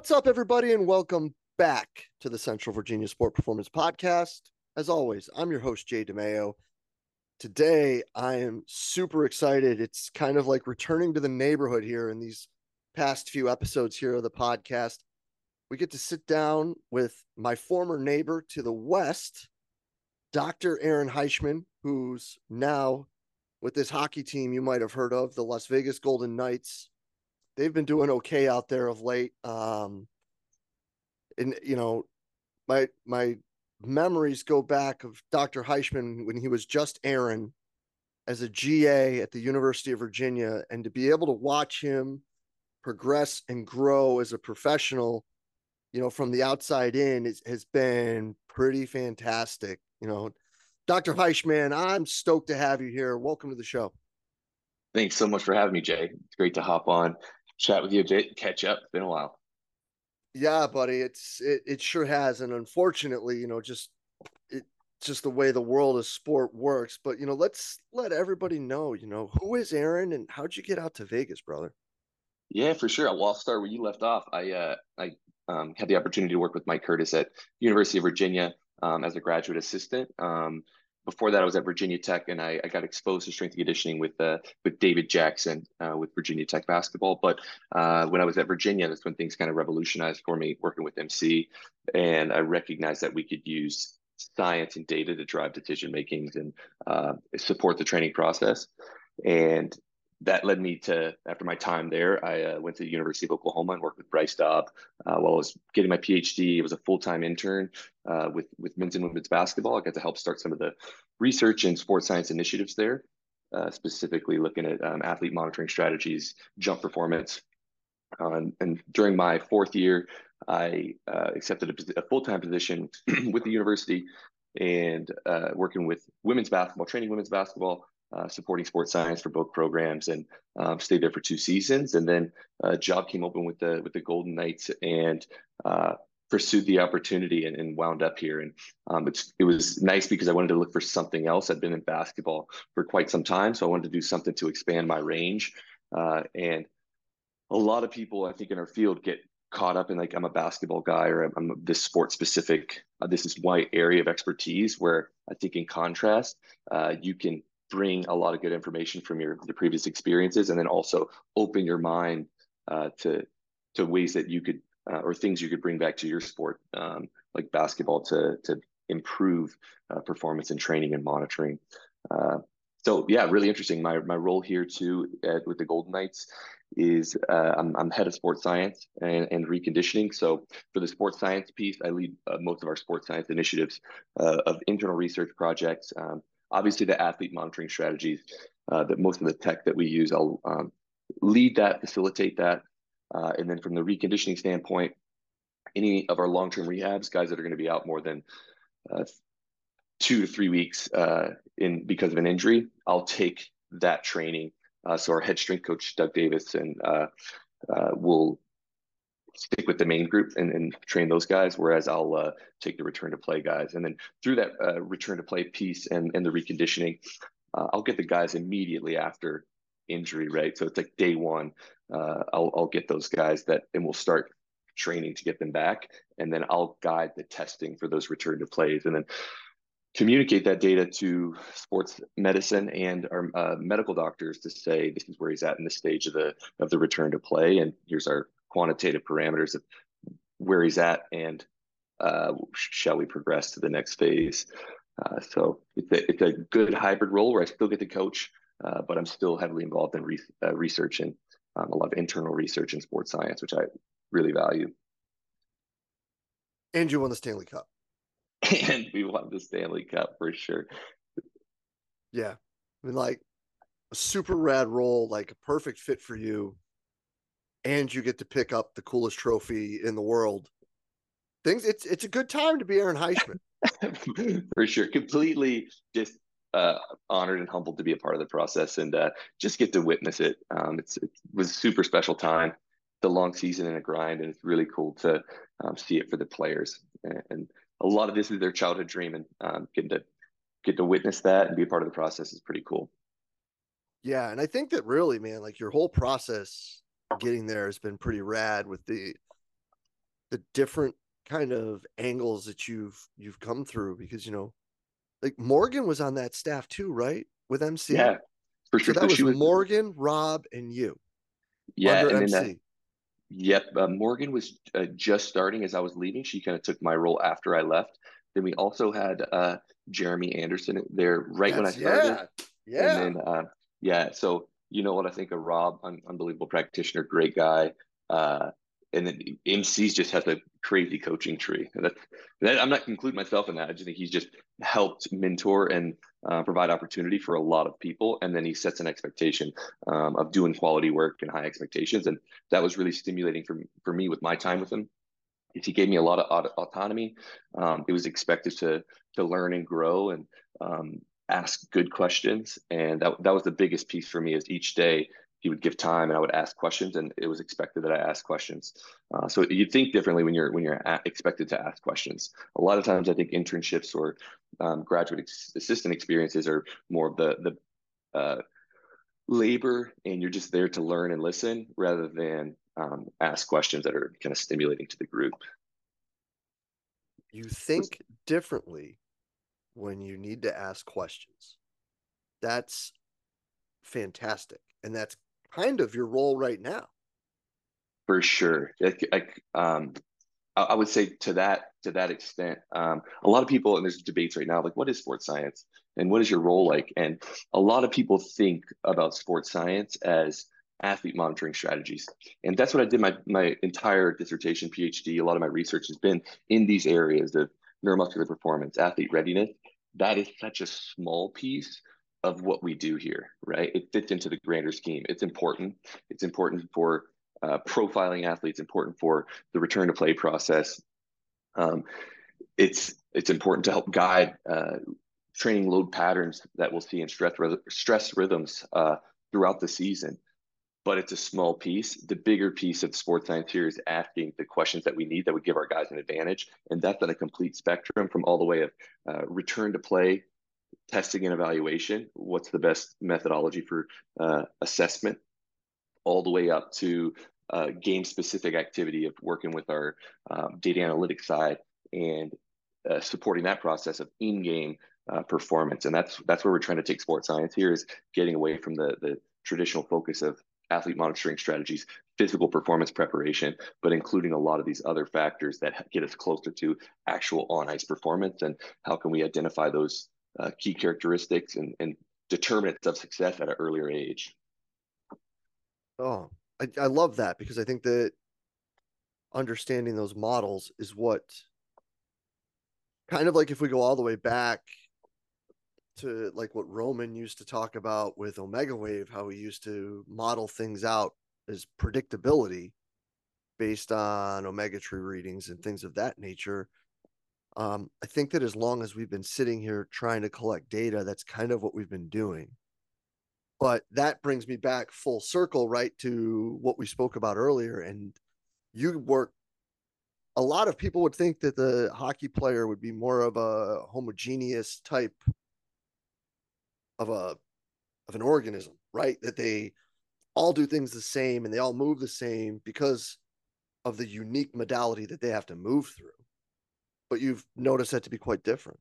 What's up, everybody, and welcome back to the Central Virginia Sport Performance Podcast. As always, I'm your host, Jay DeMayo. Today, I am super excited. It's kind of like returning to the neighborhood here in these past few episodes here of the podcast. We get to sit down with my former neighbor to the west, Dr. Aaron Heishman, who's now with this hockey team you might have heard of, the Las Vegas Golden Knights they've been doing okay out there of late. Um, and you know, my my memories go back of Dr. Heishman when he was just Aaron as a GA at the University of Virginia, and to be able to watch him progress and grow as a professional, you know, from the outside in, is, has been pretty fantastic. You know, Dr. Heishman, I'm stoked to have you here. Welcome to the show. Thanks so much for having me, Jay. It's great to hop on chat with you a bit, catch up. It's been a while. Yeah, buddy, it's it, it sure has, and unfortunately, you know, just it just the way the world of sport works. But you know, let's let everybody know, you know, who is Aaron and how'd you get out to Vegas, brother? Yeah, for sure. Well, I'll start where you left off. I uh, I um, had the opportunity to work with Mike Curtis at University of Virginia um, as a graduate assistant. Um, before that, I was at Virginia Tech, and I, I got exposed to strength and conditioning with uh, with David Jackson uh, with Virginia Tech basketball. But uh, when I was at Virginia, that's when things kind of revolutionized for me, working with MC, and I recognized that we could use science and data to drive decision makings and uh, support the training process. And that led me to after my time there i uh, went to the university of oklahoma and worked with bryce daub uh, while i was getting my phd it was a full-time intern uh, with with men's and women's basketball. I got to help start some of the research and sports science initiatives there uh, specifically looking at um, athlete monitoring strategies jump performance. Um, and during my fourth year i uh, accepted a, a full-time position with the university and uh, working with women's basketball training women's basketball uh, supporting sports science for both programs and um, stayed there for two seasons. And then a job came open with the with the Golden Knights and uh, pursued the opportunity and, and, wound up here. And um, it's it was nice because I wanted to look for something else. I'd been in basketball for quite some time, so I wanted to do something to expand my range. Uh, and a lot of people, I think, in our field get caught up in like I'm a basketball guy or I'm, I'm this sport specific. Uh, this is my area of expertise. Where I think, in contrast, uh, you can bring a lot of good information from your previous experiences, and then also open your mind uh, to to ways that you could uh, or things you could bring back to your sport, um, like basketball, to to improve uh, performance and training and monitoring. Uh, so yeah, really interesting. My my role here too at, with the Golden Knights is uh, I'm, I'm head of sports science and, and reconditioning. So for the sports science piece, I lead uh, most of our sports science initiatives of internal research projects, um, obviously the athlete monitoring strategies uh, that most of the tech that we use, I'll um, lead that, facilitate that. Uh, and then from the reconditioning standpoint, any of our long-term rehabs, guys that are going to be out more than uh, two to three weeks uh, in because of an injury, I'll take that training. Uh, so our head strength coach, Doug Davis, and uh, will stick with the main group and, and train those guys, whereas I'll uh, take the return to play guys. And then through that uh, return to play piece and, and the reconditioning, uh, I'll get the guys immediately after injury, right? So it's like day one. Uh, I'll, I'll get those guys that, and we'll start training to get them back. And then I'll guide the testing for those return to plays. And then communicate that data to sports medicine and our uh, medical doctors to say this is where he's at in the stage of the of the return to play and here's our quantitative parameters of where he's at and uh, shall we progress to the next phase. Uh, so it's a, it's a good hybrid role where I still get to coach, uh, but I'm still heavily involved in re- uh, research and um, a lot of internal research in sports science, which I really value. And you won the Stanley Cup. And we won the Stanley Cup for sure. Yeah. I mean, like a super rad role, like a perfect fit for you and you get to pick up the coolest trophy in the world. Things it's it's a good time to be Aaron Heishman. For sure. Completely just uh, honored and humbled to be a part of the process and uh, just get to witness it. Um, it's it was a super special time. The long season and a grind, and it's really cool to um, see it for the players. And, and, a lot of this is their childhood dream, and um, getting to get to witness that and be a part of the process is pretty cool. Yeah, and I think that really, man, like your whole process getting there has been pretty rad with the the different kind of angles that you've you've come through because you know like Morgan was on that staff too, right? With MC. Yeah, for sure. So that was, was, Morgan, Rob, and you. Yeah, and MC. That, yep. Uh, Morgan was uh, just starting as I was leaving. She kind of took my role after I left. Then we also had uh, Jeremy Anderson there right That's, when I started. Yeah. Yeah. And then, uh, yeah. So you know what I think of Rob, un- unbelievable practitioner, great guy. Uh, and then MC's just has a crazy coaching tree. That's that, I'm not including myself in that. I just think he's just helped mentor and uh, provide opportunity for a lot of people, and then he sets an expectation um, of doing quality work and high expectations, and that was really stimulating for for me with my time with him. He gave me a lot of autonomy. Um, it was expected to to learn and grow and um, ask good questions, and that that was the biggest piece for me. Is each day he would give time and I would ask questions and it was expected that I ask questions. Uh, so you think differently when you're when you're expected to ask questions. A lot of times I think internships or um, graduate ex- assistant experiences are more of the the uh, labor and you're just there to learn and listen rather than um, ask questions that are kind of stimulating to the group. You think differently when you need to ask questions. That's fantastic. And that's kind of your role right now. For sure. I, I, um, I would say to that to that extent, um, a lot of people and there's debates right now like what is sports science and what is your role like? And a lot of people think about sports science as athlete monitoring strategies, and that's what I did my my entire dissertation, PhD. A lot of my research has been in these areas of neuromuscular performance, athlete readiness. That is such a small piece of what we do here, right? It fits into the grander scheme. It's important. It's important for uh, profiling athletes. Important for the return to play process. Um, it's it's important to help guide uh, training load patterns that we'll see in stress stress rhythms uh, throughout the season. But it's a small piece. The bigger piece of sports science here is asking the questions that we need that would give our guys an advantage, and that's on a complete spectrum from all the way of uh, return to play testing and evaluation, what's the best methodology for uh, assessment, all the way up to uh, game specific activity of working with our um, data analytics side and uh, supporting that process of in-game uh, performance. And that's that's where we're trying to take sports science here is getting away from the the traditional focus of athlete monitoring strategies, physical performance preparation, but including a lot of these other factors that get us closer to actual on ice performance and how can we identify those uh, key characteristics and, and determinants of success at an earlier age. Oh, I, I love that because I think that understanding those models is what kind of like if we go all the way back to like what Roman used to talk about with Omegawave, how he used to model things out as predictability based on omega tree readings and things of that nature. Um, I think that as long as we've been sitting here trying to collect data, that's kind of what we've been doing. But that brings me back full circle, right, to what we spoke about earlier. And you work, a lot of people would think that the hockey player would be more of a homogeneous type of a of an organism, right? That they all do things the same and they all move the same because of the unique modality that they have to move through but you've noticed that to be quite different.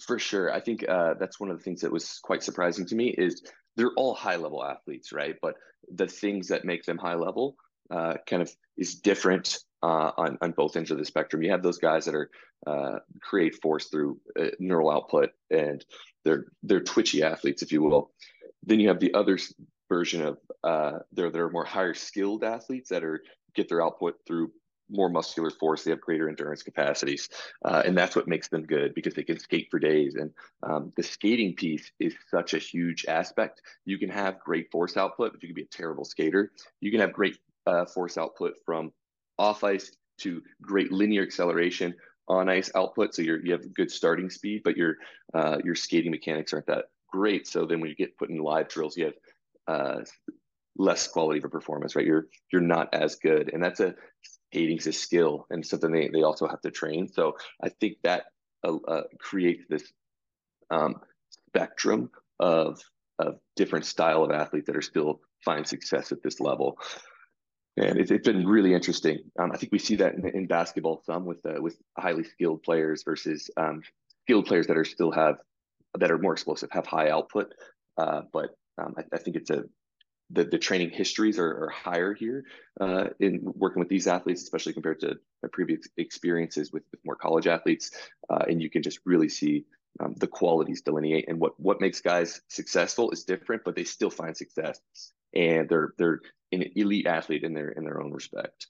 For sure. I think uh, that's one of the things that was quite surprising to me is they're all high level athletes, right? But the things that make them high level uh, kind of is different uh, on, on both ends of the spectrum. You have those guys that are uh, create force through uh, neural output and they're they're twitchy athletes, if you will. Then you have the other version of uh, they're they're more higher skilled athletes that are get their output through more muscular force, they have greater endurance capacities, uh, and that's what makes them good because they can skate for days. And um, the skating piece is such a huge aspect. You can have great force output, but you can be a terrible skater. You can have great uh, force output from off ice to great linear acceleration on ice output. So you're you have good starting speed, but your uh, your skating mechanics aren't that great. So then when you get put in live drills, you have uh, less quality of a performance, right? You're you're not as good, and that's a skating's a skill and something they, they also have to train. So I think that uh, uh, creates this um, spectrum of of different style of athletes that are still find success at this level. And it's, it's been really interesting. Um, I think we see that in, in basketball some with uh, with highly skilled players versus um, skilled players that are still have that are more explosive, have high output. Uh, but um, I, I, think it's a the, the training histories are, are higher here uh, in working with these athletes, especially compared to my previous experiences with, with more college athletes. Uh, and you can just really see um, the qualities delineate and what what makes guys successful is different, but they still find success, and they're they're an elite athlete in their in their own respect.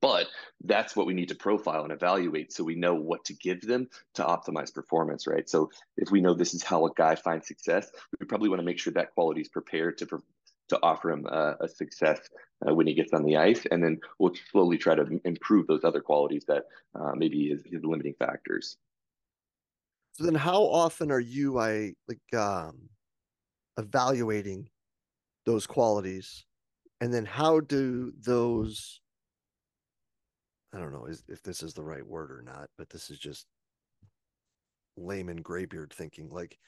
But that's what we need to profile and evaluate so we know what to give them to optimize performance, right? So if we know this is how a guy finds success, we probably want to make sure that quality is prepared to to offer him uh, a success uh, when he gets on the ice, and then we'll slowly try to improve those other qualities that uh, maybe is his limiting factors. So then, how often are you, I like, um, evaluating those qualities, and then how do those? I don't know if this is the right word or not, but this is just layman graybeard thinking. Like,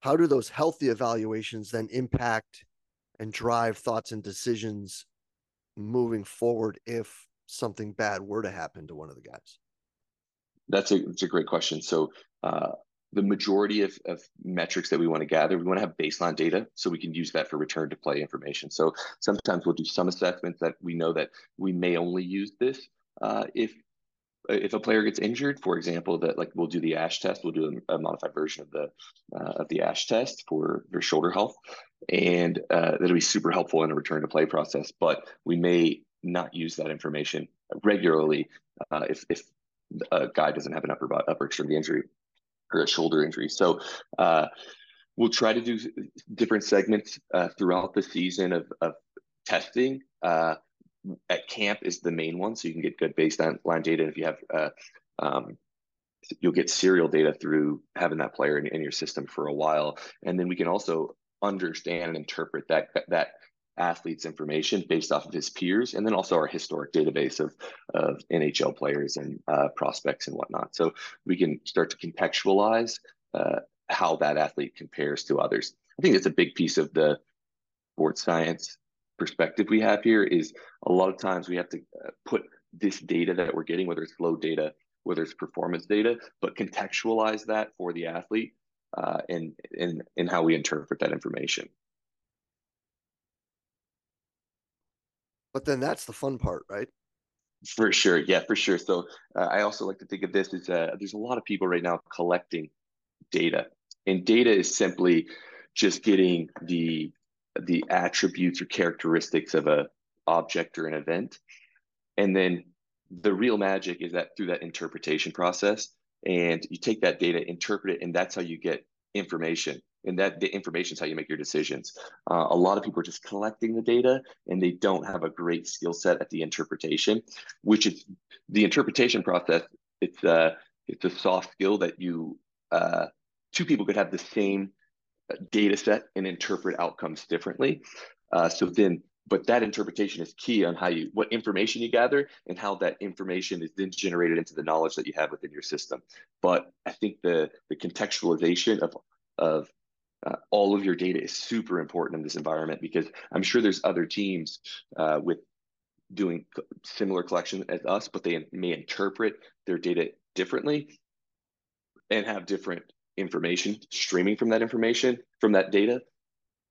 how do those healthy evaluations then impact and drive thoughts and decisions moving forward if something bad were to happen to one of the guys? That's a, that's a great question. So, uh, the majority of, of metrics that we want to gather, we want to have baseline data so we can use that for return to play information. So sometimes we'll do some assessments that we know that we may only use this uh, if if a player gets injured, for example, that like we'll do the ASH test, we'll do a, a modified version of the uh, of the ASH test for their shoulder health, and uh, that'll be super helpful in a return to play process. But we may not use that information regularly uh, if if a guy doesn't have an upper upper extremity injury or a shoulder injury. So uh, we'll try to do different segments uh, throughout the season of, of testing. Uh, at camp is the main one, so you can get good baseline data. And if you have, uh, um, you'll get serial data through having that player in, in, your system for a while, and then we can also understand and interpret that that athlete's information based off of his peers, and then also our historic database of, of NHL players and uh, prospects and whatnot. So we can start to contextualize uh, how that athlete compares to others. I think that's a big piece of the sports science perspective we have here is a lot of times we have to uh, put this data that we're getting, whether it's flow data, whether it's performance data, but contextualize that for the athlete uh, and, and, and how we interpret that information. But then that's the fun part, right? For sure. Yeah, for sure. So uh, I also like to think of this as uh, there's a lot of people right now collecting data, and data is simply just getting the the attributes or characteristics of a object or an event, and then the real magic is that through that interpretation process, and you take that data, interpret it, and that's how you get information and that the information is how you make your decisions. Uh, a lot of people are just collecting the data and they don't have a great skill set at the interpretation, which is the interpretation process. It's a it's a soft skill that you uh, two people could have the same uh, data set and interpret outcomes differently. Uh, so then, but that interpretation is key on how you what information you gather and how that information is then generated into the knowledge that you have within your system. But I think the the contextualization of of uh, all of your data is super important in this environment because I'm sure there's other teams uh, with doing similar collection as us, but they may interpret their data differently and have different information streaming from that information from that data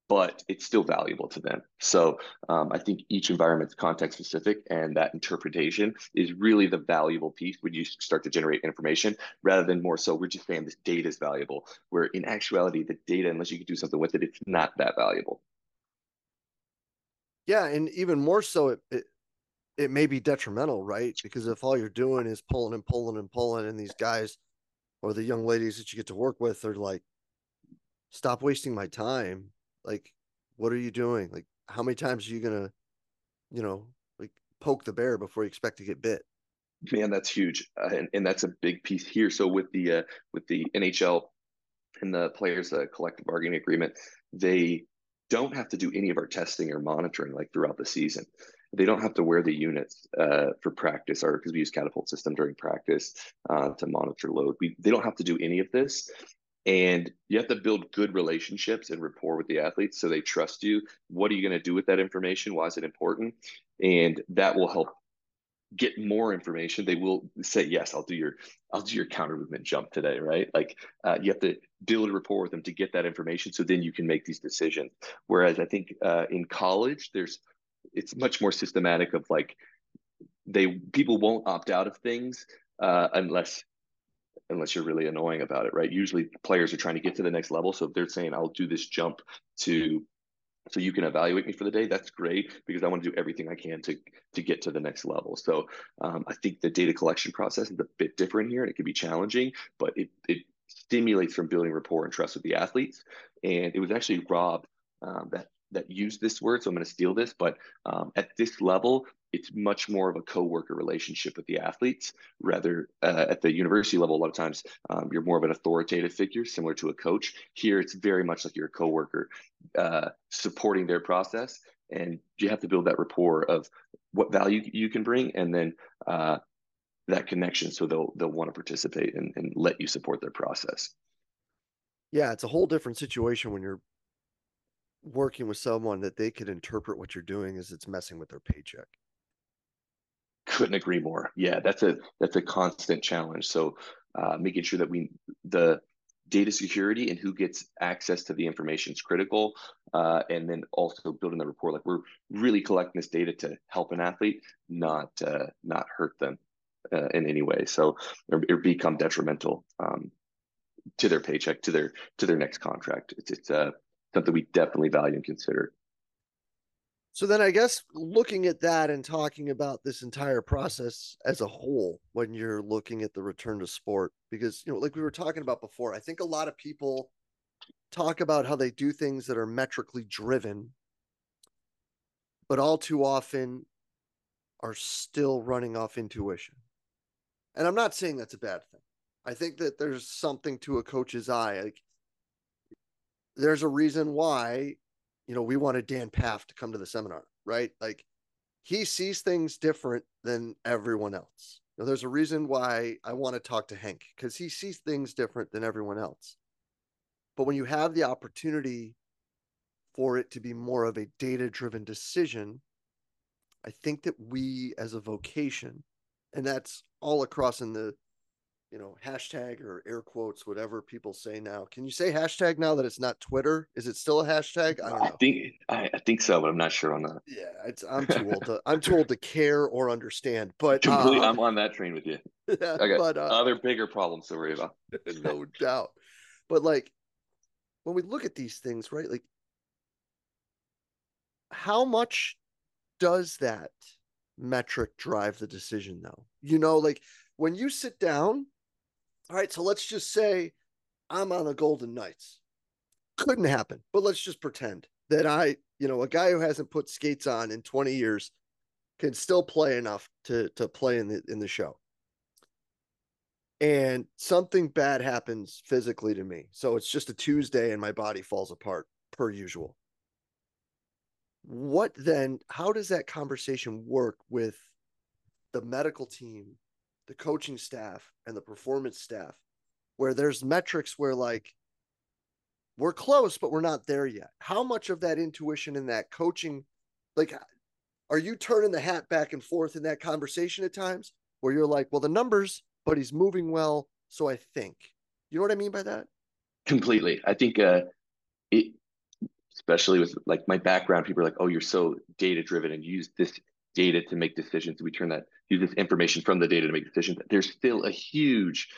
but it's still valuable to them. So um, I think each environment's context specific, and that interpretation is really the valuable piece when you start to generate information, rather than more so we're just saying this data is valuable. Where in actuality, the data, unless you can do something with it, it's not that valuable. Yeah, and even more so, it, it it may be detrimental, right? Because if all you're doing is pulling and pulling and pulling, and these guys or the young ladies that you get to work with are like, stop wasting my time like what are you doing? Like how many times are you gonna you know like poke the bear before you expect to get bit? Man that's huge uh, and, and that's a big piece here. So with the uh, with the nhl and the players uh, collective bargaining agreement they don't have to do any of our testing or monitoring like throughout the season. They don't have to wear the units uh, for practice or because we use catapult system during practice uh, to monitor load. We, they don't have to do any of this and you have to build good relationships and rapport with the athletes so they trust you. What are you going to do with that information? Why is it important? and that will help get more information they will say yes i'll do your i'll do your counter movement jump today right like uh, you have to build a rapport with them to get that information so then you can make these decisions whereas i think uh, in college there's it's much more systematic of like they people won't opt out of things uh, unless unless you're really annoying about it right? Usually players are trying to get to the next level. So if they're saying i'll do this jump to so you can evaluate me for the day that's great because i want to do everything i can to to get to the next level. So um, i think the data collection process is a bit different here and it can be challenging but it, it stimulates from building rapport and trust with the athletes. And it was actually rob um, that that used this word so i'm going to steal this but um, at this level it's much more of a co-worker relationship with the athletes rather uh, at the university level a lot of times um, you're more of an authoritative figure similar to a coach. Here it's very much like you're a co-worker uh, supporting their process and you have to build that rapport of what value you can bring and then uh, that connection so they'll they'll want to participate and, and let you support their process. Yeah it's a whole different situation when you're working with someone that they could interpret what you're doing as it's messing with their paycheck couldn't agree more. Yeah, that's a that's a constant challenge. So uh, making sure that we the data security and who gets access to the information is critical, uh, and then also building the report. Like we're really collecting this data to help an athlete, not uh, not hurt them uh, in any way. So or, or become detrimental um, to their paycheck, to their to their next contract. It's it's uh, something we definitely value and consider. So then I guess looking at that and talking about this entire process as a whole when you're looking at the return to sport because you know like we were talking about before I think a lot of people talk about how they do things that are metrically driven but all too often are still running off intuition. And I'm not saying that's a bad thing. I think that there's something to a coach's eye like there's a reason why you know, we wanted Dan Pfaff to come to the seminar, right? Like he sees things different than everyone else. There's a reason why I want to talk to Hank because he sees things different than everyone else. But when you have the opportunity for it to be more of a data driven decision, I think that we as a vocation, and that's all across in the you know, hashtag or air quotes, whatever people say now. Can you say hashtag now that it's not Twitter? Is it still a hashtag? I don't know. I think I, I think so, but I'm not sure on that. Yeah, it's I'm too old to I'm too old to care or understand. But uh, I'm on that train with you. Yeah, I got but, uh, other bigger problems to worry about. no doubt. But like when we look at these things, right? Like how much does that metric drive the decision though? You know, like when you sit down all right, so let's just say I'm on the Golden Knights. Couldn't happen, but let's just pretend that I, you know, a guy who hasn't put skates on in 20 years can still play enough to to play in the in the show. And something bad happens physically to me. So it's just a Tuesday and my body falls apart per usual. What then, how does that conversation work with the medical team the coaching staff and the performance staff where there's metrics where like we're close but we're not there yet. How much of that intuition and that coaching like are you turning the hat back and forth in that conversation at times where you're like well the numbers but he's moving well so i think. You know what i mean by that? Completely. I think uh it especially with like my background people are like oh you're so data driven and use this data to make decisions. We turn that use this information from the data to make decisions. There's still a huge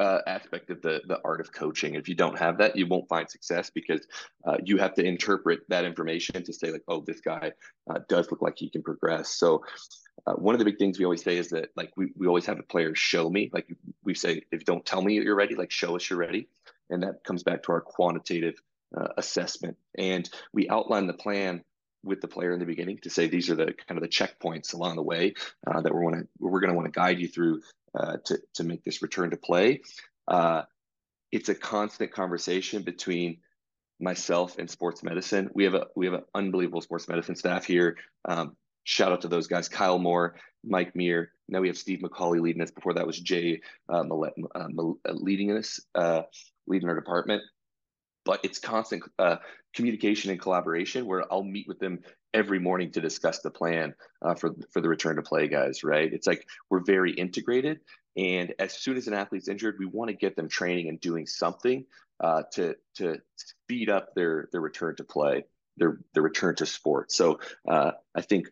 uh, aspect of the the art of coaching. If you don't have that, you won't find success because uh, you have to interpret that information to say like, oh, this guy uh, does look like he can progress. So uh, one of the big things we always say is that like we, we always have the players show me. Like we say, if don't tell me you're ready, like show us you're ready, and that comes back to our quantitative uh, assessment. And we outline the plan with the player in the beginning to say these are the kind of the checkpoints along the way uh, that we're want to we're going to want to guide you through uh, to to make this return to play. Uh, it's a constant conversation between myself and sports medicine. We have a we have an unbelievable sports medicine staff here. Um, shout out to those guys: Kyle Moore, Mike Meir. Now we have Steve McCauley leading us. Before that was Jay uh, Mellette, uh, leading us, uh, leading our department but it's constant uh, communication and collaboration where I'll meet with them every morning to discuss the plan uh, for for the return to play guys. Right? It's like we're very integrated, and as soon as an athlete's injured, we want to get them training and doing something uh, to to speed up their their return to play, their their return to sport. So uh, I think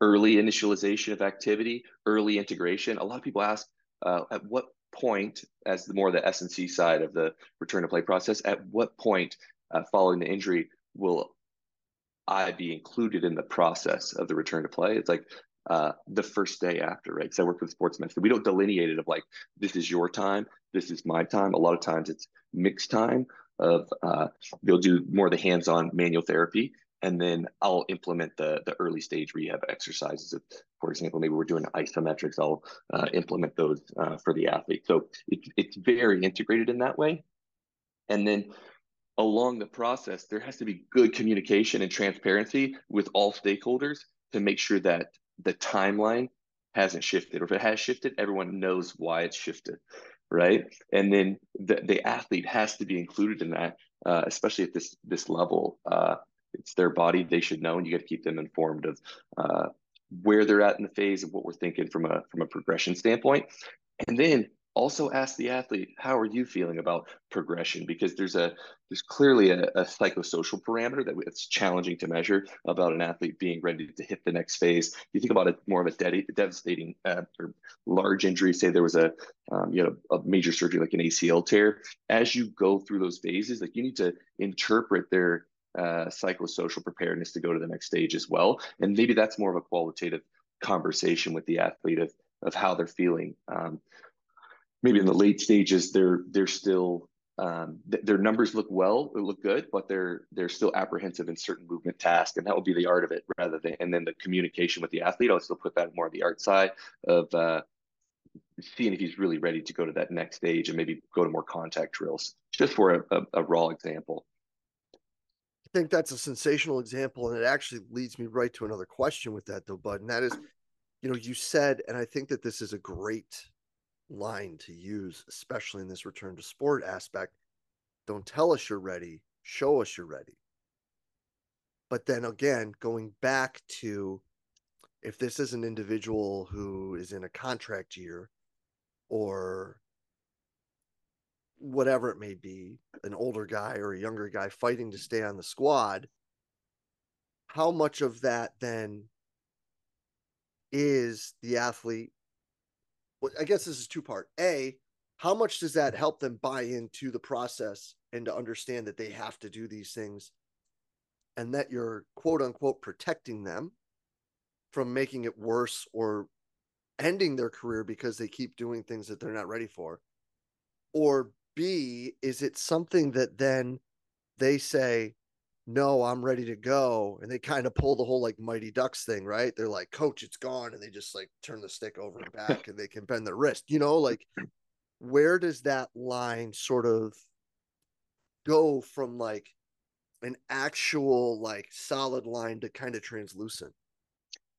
early initialization of activity, early integration. A lot of people ask, uh, at what point, as the more the S and C side of the return to play process, at what point uh, following the injury will I be included in the process of the return to play? It's like uh, the first day after, right? Because I work with sports medicine. We don't delineate it of like, this is your time, this is my time. A lot of times it's mixed time of uh, they'll do more of the hands-on manual therapy and then I'll implement the the early stage rehab exercises. If, for example, maybe we're doing isometrics, I'll uh, implement those uh, for the athlete. So it, it's very integrated in that way. And then along the process, there has to be good communication and transparency with all stakeholders to make sure that the timeline hasn't shifted, or if it has shifted, everyone knows why it's shifted, right? And then the, the athlete has to be included in that, uh, especially at this this level. It's their body; they should know, and you got to keep them informed of uh, where they're at in the phase of what we're thinking from a from a progression standpoint. And then also ask the athlete how are you feeling about progression? Because there's a there's clearly a, a, psychosocial parameter that it's challenging to measure about an athlete being ready to hit the next phase. You think about it more of a de- devastating uh, or large injury say there was a um, you know a major surgery like an acl tear. As you go through those phases like you need to interpret their uh, psychosocial preparedness to go to the next stage as well and maybe that's more of a qualitative conversation with the athlete of of how they're feeling um, maybe in the late stages they're they're still um, th- their numbers look well, look good, but they're they're still apprehensive in certain movement tasks, and that will be the art of it rather than and then the communication with the athlete. I'll still put that more on the art side of uh, seeing if he's really ready to go to that next stage and maybe go to more contact drills. Just for a, a, a raw example. Think that's a sensational example, and it actually leads me right to another question with that, though, Bud. And that is, you know, you said, and I think that this is a great line to use, especially in this return to sport aspect. Don't tell us you're ready, show us you're ready. But then again, going back to if this is an individual who is in a contract year or whatever it may be, an older guy or a younger guy fighting to stay on the squad, how much of that then is the athlete well, I guess this is two part. A, how much does that help them buy into the process and to understand that they have to do these things and that you're quote unquote protecting them from making it worse or ending their career because they keep doing things that they're not ready for? Or B, is it something that then they say, no, I'm ready to go. And they kind of pull the whole like Mighty Ducks thing, right? They're like, coach, it's gone. And they just like turn the stick over and back and they can bend their wrist, you know, like where does that line sort of go from like an actual like solid line to kind of translucent?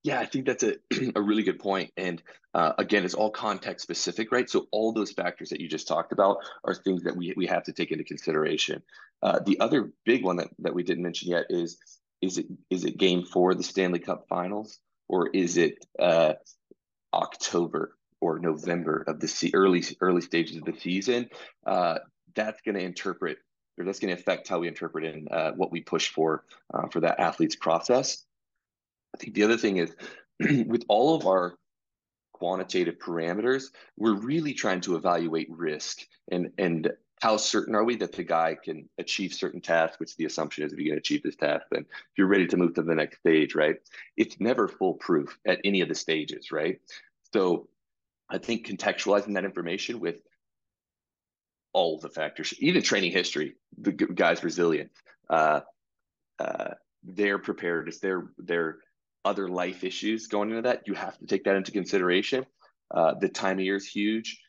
Yeah, I think that's a, a really good point. And uh, again, it's all context specific, right? So all those factors that you just talked about are things that we, we have to take into consideration. Uh, the other big one that, that we didn't mention yet is is it is it game four the Stanley Cup Finals or is it uh, October or November of the se- early early stages of the season? Uh, that's going to interpret or that's going to affect how we interpret and uh, what we push for uh, for that athlete's process. I think the other thing is with all of our quantitative parameters, we're really trying to evaluate risk and and how certain are we that the guy can achieve certain tasks, which the assumption is if you can achieve this task, then you're ready to move to the next stage, right? It's never foolproof at any of the stages, right? So I think contextualizing that information with all the factors, even training history, the guy's resilience, uh, uh, their preparedness, their their other life issues going into that, you have to take that into consideration. Uh, the time of year is huge,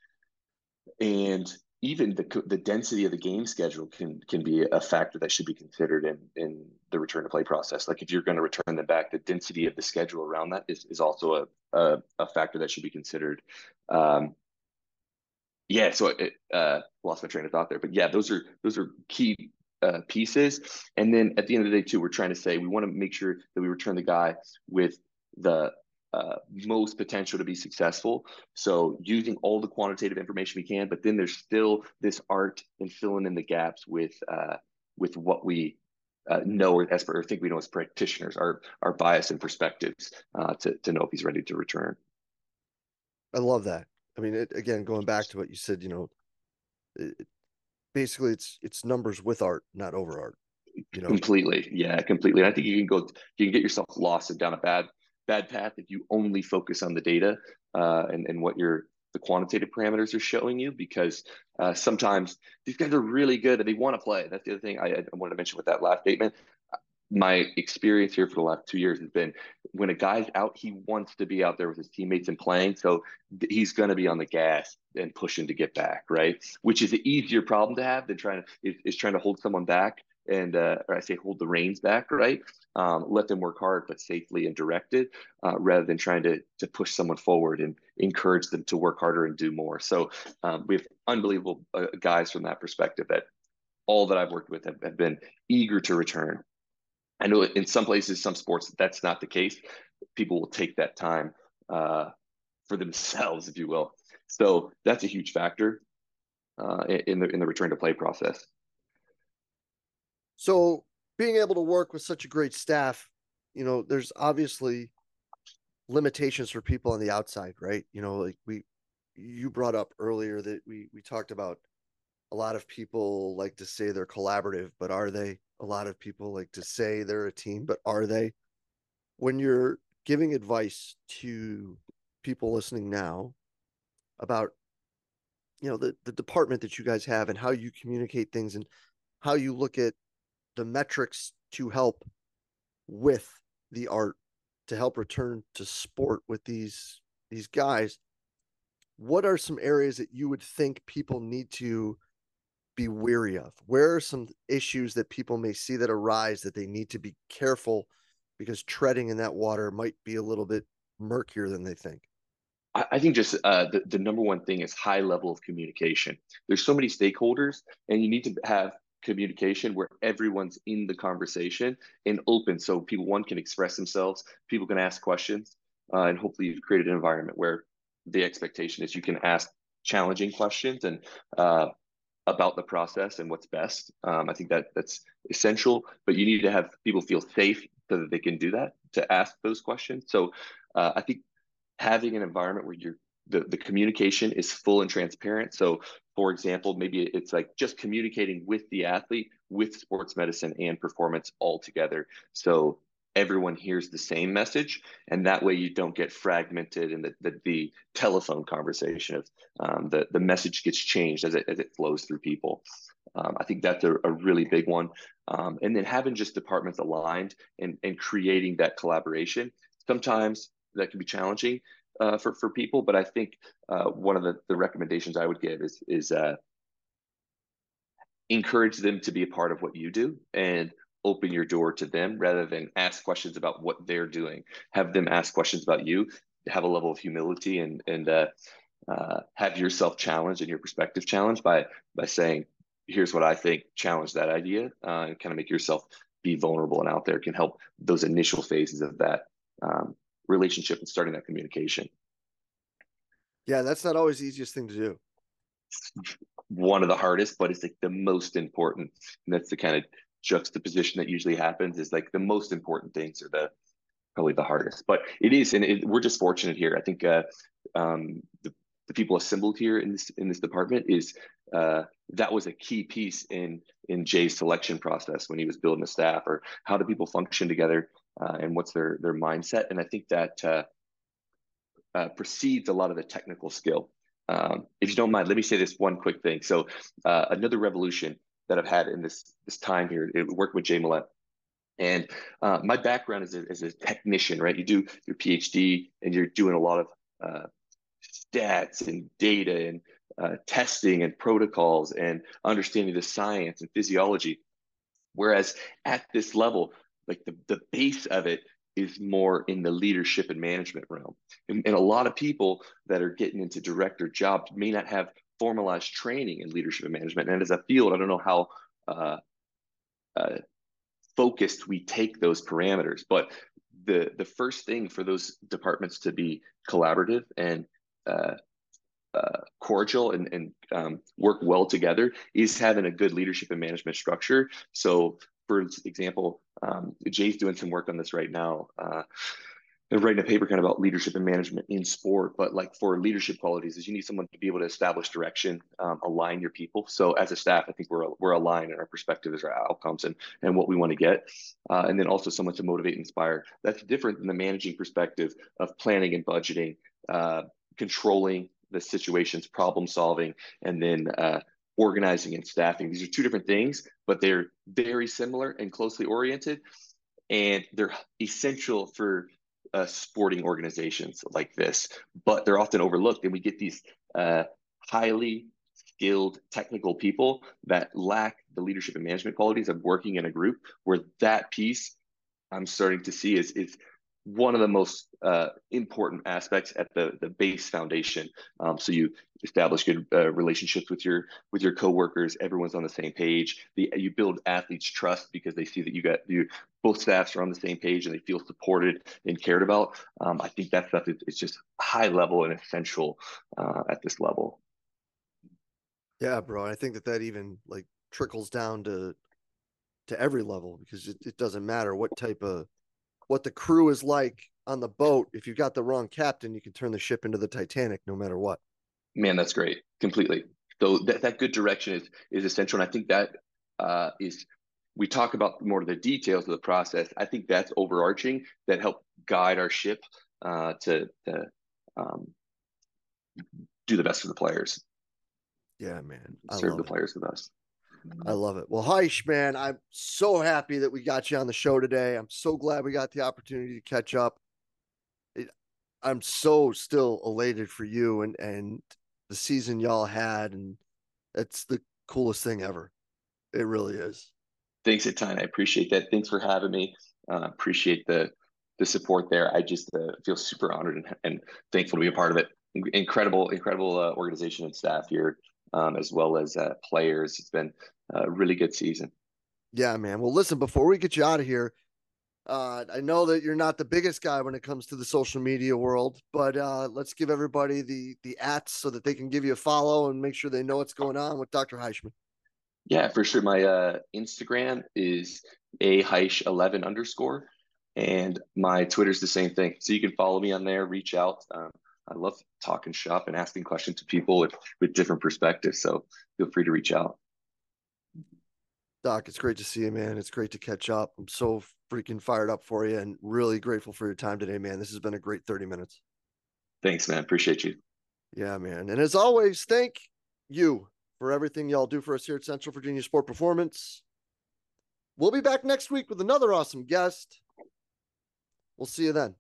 and even the the density of the game schedule can can be a factor that should be considered in in the return to play process. Like if you're going to return them back, the density of the schedule around that is is also a a, a factor that should be considered. Um, yeah, so it uh, lost my train of thought there, but yeah, those are those are key uh, pieces. And then at the end of the day, too, we're trying to say we want to make sure that we return the guy with the uh, most potential to be successful. So using all the quantitative information we can, but then there's still this art in filling in the gaps with uh, with what we uh, know or as or think we know as practitioners, our our bias and perspectives uh, to to know if he's ready to return. I love that. I mean, it, again, going back to what you said, you know, it, basically it's it's numbers with art, not over art. You know, completely, yeah, completely. And I think you can go, you can get yourself lost and down a bad bad path if you only focus on the data uh, and and what your the quantitative parameters are showing you because uh, sometimes these guys are really good and they want to play. That's the other thing I, I wanted to mention with that last statement my experience here for the last two years has been when a guy's out, he wants to be out there with his teammates and playing. So he's going to be on the gas and pushing to get back, right? Which is an easier problem to have than trying to is, trying to hold someone back and uh, or I say hold the reins back, right? Um, let them work hard but safely and directed, uh, rather than trying to to push someone forward and encourage them to work harder and do more. So um, we have unbelievable uh, guys from that perspective that all that I've worked with have, have been eager to return I know in some places, some sports, that's not the case. People will take that time uh, for themselves, if you will. So that's a huge factor uh, in the in the return to play process. So being able to work with such a great staff, you know, there's obviously limitations for people on the outside, right? You know, like we you brought up earlier that we we talked about a lot of people like to say they're collaborative, but are they? A lot of people like to say they're a team, but are they? When you're giving advice to people listening now about you know the the department that you guys have and how you communicate things and how you look at the metrics to help with the art to help return to sport with these these guys what are some areas that you would think people need to be weary of? Where are some issues that people may see that arise that they need to be careful because treading in that water might be a little bit murkier than they think? I think just uh, the, the number one thing is high level of communication. There's so many stakeholders, and you need to have communication where everyone's in the conversation and open so people one can express themselves people can ask questions uh, and hopefully you've created an environment where the expectation is you can ask challenging questions and uh, about the process and what's best. Um, I think that that's essential, but you need to have people feel safe so that they can do that to ask those questions. So uh, I think having an environment where you're the, the communication is full and transparent. So for example, maybe it's like just communicating with the athlete, with sports medicine and performance all together. So everyone hears the same message and that way you don't get fragmented in the, the, the telephone conversation of um, the, the message gets changed as it, as it flows through people. Um, i think that's a, a really big one. Um, and then having just departments aligned and, and creating that collaboration sometimes that can be challenging uh, for, for people but i think uh, one of the, the recommendations i would give is, is uh, encourage them to be a part of what you do and open your door to them rather than ask questions about what they're doing. Have them ask questions about you. Have a level of humility and and uh, uh, have yourself challenged and your perspective challenged by by saying, "Here's what I think." Challenge that idea uh, and kind of make yourself be vulnerable and out there. Can help those initial phases of that um, relationship and starting that communication. Yeah, that's not always the easiest thing to do. One of the hardest, but it's like the most important. And that's the kind of juxtaposition that usually happens is like the most important things are the probably the hardest. But it is and it, we're just fortunate here. I think uh, um, the, the people assembled here in this in this department is uh, that was a key piece in in jay's selection process when he was building the staff or how do people function together uh, and what's their their mindset. And i think that uh, uh, precedes a lot of the technical skill. Um, if you don't mind let me say this one quick thing. So uh, another revolution that I've had in this this time here, working with Jay Mellette. And uh, my background is a, as a technician, right? You do your PhD and you're doing a lot of uh, stats and data and uh, testing and protocols and understanding the science and physiology. Whereas at this level, like the, the base of it is more in the leadership and management realm. And, and a lot of people that are getting into director jobs may not have formalized training in leadership and management. And as a field, I don't know how uh, uh, focused we take those parameters. But the the first thing for those departments to be collaborative and uh, uh, cordial and, and um, work well together is having a good leadership and management structure. So, for example, um, Jay's doing some work on this right now. Writing a paper kind of about leadership and management in sport, but like for leadership qualities, is you need someone to be able to establish direction, um, align your people. So as a staff, I think we're we're aligned in our perspective as our outcomes and and what we want to get, uh, and then also someone to motivate and inspire. That's different than the managing perspective of planning and budgeting, uh, controlling the situations, problem solving, and then uh, organizing and staffing. These are two different things, but they're very similar and closely oriented, and they're essential for uh, sporting organizations like this. But they're often overlooked, and we get these uh, highly skilled technical people that lack the leadership and management qualities of working in a group where that piece I'm starting to see is is one of the most uh, important aspects at the the base foundation. Um, so you establish good uh, relationships with your with your coworkers. Everyone's on the same page. The, you build athletes trust because they see that you got you both staffs are on the same page and they feel supported and cared about. Um, I think that stuff is, just high level and essential uh, at this level. Yeah, bro. I think that that even like trickles down to to every level because it, it doesn't matter what type of what the crew is like on the boat. If you've got the wrong captain, you can turn the ship into the Titanic no matter what. Man, that's great. Completely. So that, that good direction is is essential. And I think that uh, is we talk about more of the details of the process. I think that's overarching that help guide our ship uh, to, to um, do the best for the players. Yeah, man. I Serve the it. players the best. I love it. Well, Heish, man, I'm so happy that we got you on the show today. I'm so glad we got the opportunity to catch up. It, I'm so still elated for you and and the season y'all had, and it's the coolest thing ever. It really is. Thanks a ton. I appreciate that. Thanks for having me. Uh, appreciate the the support there. I just uh, feel super honored and, and thankful to be a part of it. Incredible, incredible uh, organization and staff here um, as well as uh, players. It's been a really good season. Yeah, man. Well, listen, before we get you out of here, uh, I know that you're not the biggest guy when it comes to the social media world, but uh, let's give everybody the the ats so that they can give you a follow and make sure they know what's going on with Dr. Heishman. Yeah, for sure. My uh, Instagram is a Heish eleven underscore, and my Twitter's the same thing. So you can follow me on there. Reach out. Um, I love talking shop and asking questions to people with, with different perspectives. So feel free to reach out. Doc, it's great to see you, man. It's great to catch up. I'm so freaking fired up for you and really grateful for your time today, man. This has been a great 30 minutes. Thanks, man. Appreciate you. Yeah, man. And as always, thank you for everything y'all do for us here at Central Virginia Sport Performance. We'll be back next week with another awesome guest. We'll see you then.